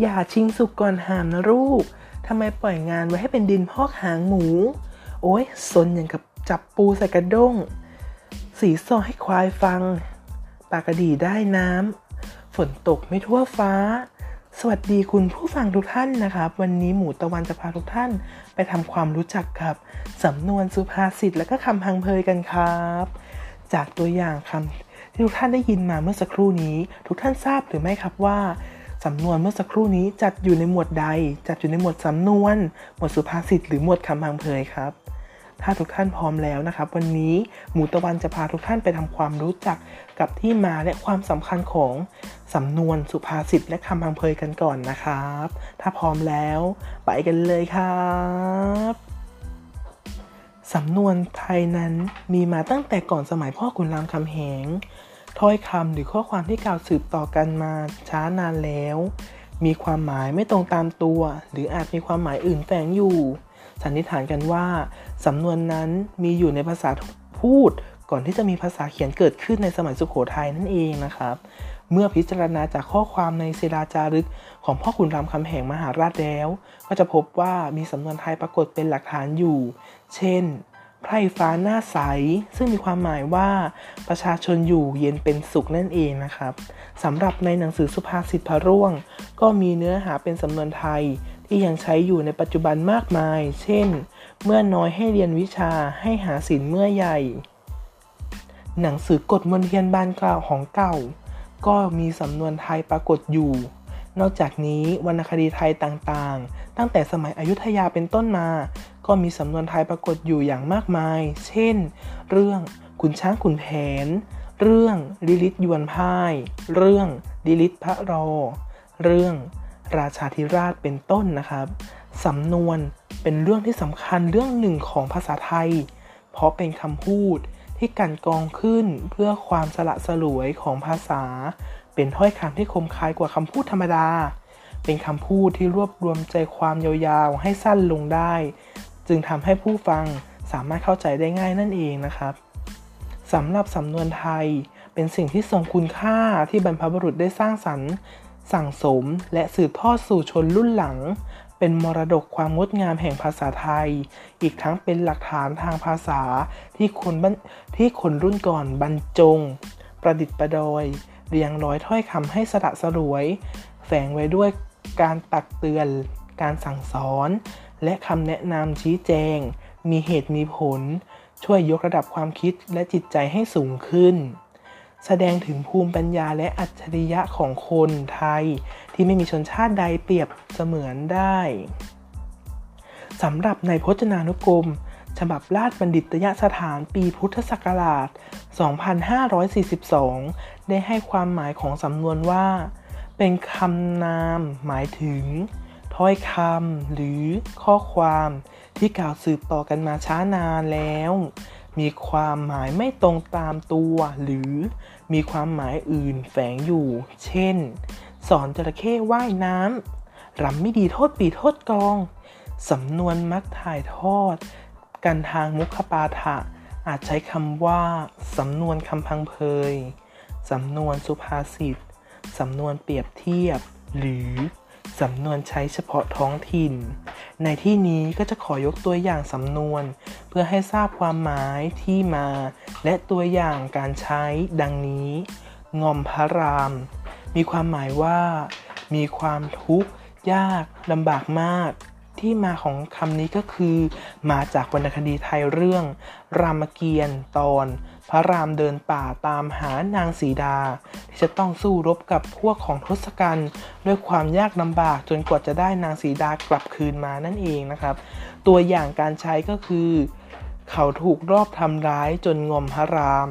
อย่าชิงสุกก่อนหามนะลูกทำไมปล่อยงานไว้ให้เป็นดินพอกหางหมู โอ้ยสนอย่างกับจับปูใส่กระด้ง สีซอให้ควายฟัง ปากกระดีได้น้ำ ฝนตกไม่ทั่วฟ้า สวัสดีคุณผู้ฟังทุกท่านนะครับ วันนี้หมูตะวันจะพาทุกท่านไปทำความรู้จักกับสำนวนสุภาษิตและก็คำพังเพยกันครับ จากตัวอย่างคำที่ทุกท่านได้ยินมาเมื่อสักครู่นี้ ทุกท่านทราบหรือไม่ครับว่า สำนวนเมื่อสักครู่นี้จัดอยู่ในหมวดใด จัดอยู่ในหมวดสำนวน หมวดสุภาษิตหรือหมวดคำพังเพยครับ ถ้าทุกท่านพร้อมแล้วนะครับ วันนี้หมูตะวันจะพาทุกท่านไปทำความรู้จักกับที่มาและความสำคัญของสำนวนสุภาษิตและคำพังเพยกันก่อนนะครับ ถ้าพร้อมแล้วไปกันเลยครับสำนวนไทยนั้นมีมาตั้งแต่ก่อนสมัยพ่อขุนรามคำแหง ถ้อยคำหรือข้อความที่กล่าวสืบต่อกันมาช้านานแล้ว มีความหมายไม่ตรงตามตัว หรืออาจมีความหมายอื่นแฝงอยู่ สันนิษฐานกันว่าสำนวนนั้นมีอยู่ในภาษาพูดก่อนที่จะมีภาษาเขียนเกิดขึ้นในสมัยสุขโขทัยนั่นเองนะครับ เมื่อพิจารณาจากข้อความในศิลาจารึกของพ่อขุนรามคำแหงมหาราชแล้ว ก็จะพบว่ามีสำนวนไทยปรากฏเป็นหลักฐานอยู่ เช่น ไพร่ฟ้าหน้าใส ซึ่งมีความหมายว่าประชาชนอยู่เย็นเป็นสุขนั่นเองนะครับสำหรับในหนังสือสุภาษิตพระร่วง ก็มีเนื้อหาเป็นสำนวนไทยที่ยังใช้อยู่ในปัจจุบันมากมาย เช่น เมื่อน้อยให้เรียนวิชาให้หาศิลเมื่อใหญ่ หนังสือกฎมนเทียนบานกล่าวของเก่า ก็มีสำนวนไทยปรากฏอยู่ นอกจากนี้วรรณคดีไทยต่างๆ ตั้งแต่สมัยอยุธยาเป็นต้นมา ก็มีสำนวนไทยปรากฏอยู่อย่างมากมาย เช่น เรื่องขุนช้างขุนแผน เรื่องลิลิตยวนพ่าย เรื่องลิลิตพระรอ เรื่องราชาธิราชเป็นต้นนะครับ สำนวนเป็นเรื่องที่สำคัญเรื่องหนึ่งของภาษาไทย เพราะเป็นคำพูดที่กันกองขึ้นเพื่อความสละสลวยของภาษา เป็นถ้อยคำที่คมคายกว่าคำพูดธรรมดา เป็นคำพูดที่รวบรวมใจความยาวๆ ให้สั้นลงได้ จึงทำให้ผู้ฟังสามารถเข้าใจได้ง่ายนั่นเองนะครับสำหรับสำนวนไทยเป็นสิ่งที่ทรงคุณค่าที่บรรพบุรุษได้สร้างสรรค์สั่งสมและสืบทอดสู่ชนรุ่นหลัง เป็นมรดกความงดงามแห่งภาษาไทย อีกทั้งเป็นหลักฐานทางภาษาที่คนที่คนรุ่นก่อนบรรจง ประดิษฐ์ประดอย เรียงร้อยถ้อยคำให้สะดะสรวย แฝงไว้ด้วยการตักเตือน การสั่งสอน และคำแนะนำชี้แจง มีเหตุมีผล ช่วยยกระดับความคิดและจิตใจให้สูงขึ้น แสดงถึงภูมิปัญญาและอัจฉริยะของคนไทย ที่ไม่มีชนชาติใดเปรียบเสมือนได้สำหรับในพจนานุกรม ฉบับราชบัณฑิตยสถานปีพุทธศักราช 2542 ได้ให้ความหมายของสำนวนว่า เป็นคำนามหมายถึง ถ้อยคำหรือข้อความที่กล่าวสืบต่อกันมาช้านานแล้ว มีความหมายไม่ตรงตามตัว หรือมีความหมายอื่นแฝงอยู่ เช่น สอนจระเข้ว่ายน้ำรำไม่ดีโทษปีโทษกอง สำนวนมักถ่ายทอด กันทางมุขปาฐะอาจใช้คำว่า สำนวนคำพังเพย สำนวนสุภาษิต สำนวนเปรียบเทียบ หรือ สำนวนใช้เฉพาะท้องถิ่น ในที่นี้ก็จะขอยกตัวอย่างสำนวน เพื่อให้ทราบความหมายที่มา และตัวอย่างการใช้ดังนี้ งอมพระราม มีความหมายว่า มีความทุกข์ ยากลำบากมาก ที่มาของคำนี้ก็คือ มาจากวรรณคดีไทยเรื่อง รามเกียรติ์ตอน พระรามเดินป่าตามหานางสีดา ที่จะต้องสู้รบกับพวกของทศกัณฐ์ด้วยความยากลำบากจนกว่าจะได้นางสีดากลับคืนมานั่นเองนะครับ ตัวอย่างการใช้ก็คือ เขาถูกรอบทำร้ายจนงอมพระราม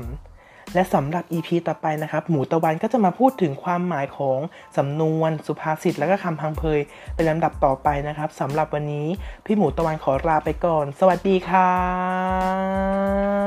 และสำหรับ EP ต่อไปนะครับ หมูตะวันก็จะมาพูดถึงความหมายของสำนวนสุภาษิตและก็คำพังเพยเป็นลำดับต่อไปนะครับสำหรับวันนี้ พี่หมูตะวันขอลาไปก่อน สวัสดีครับ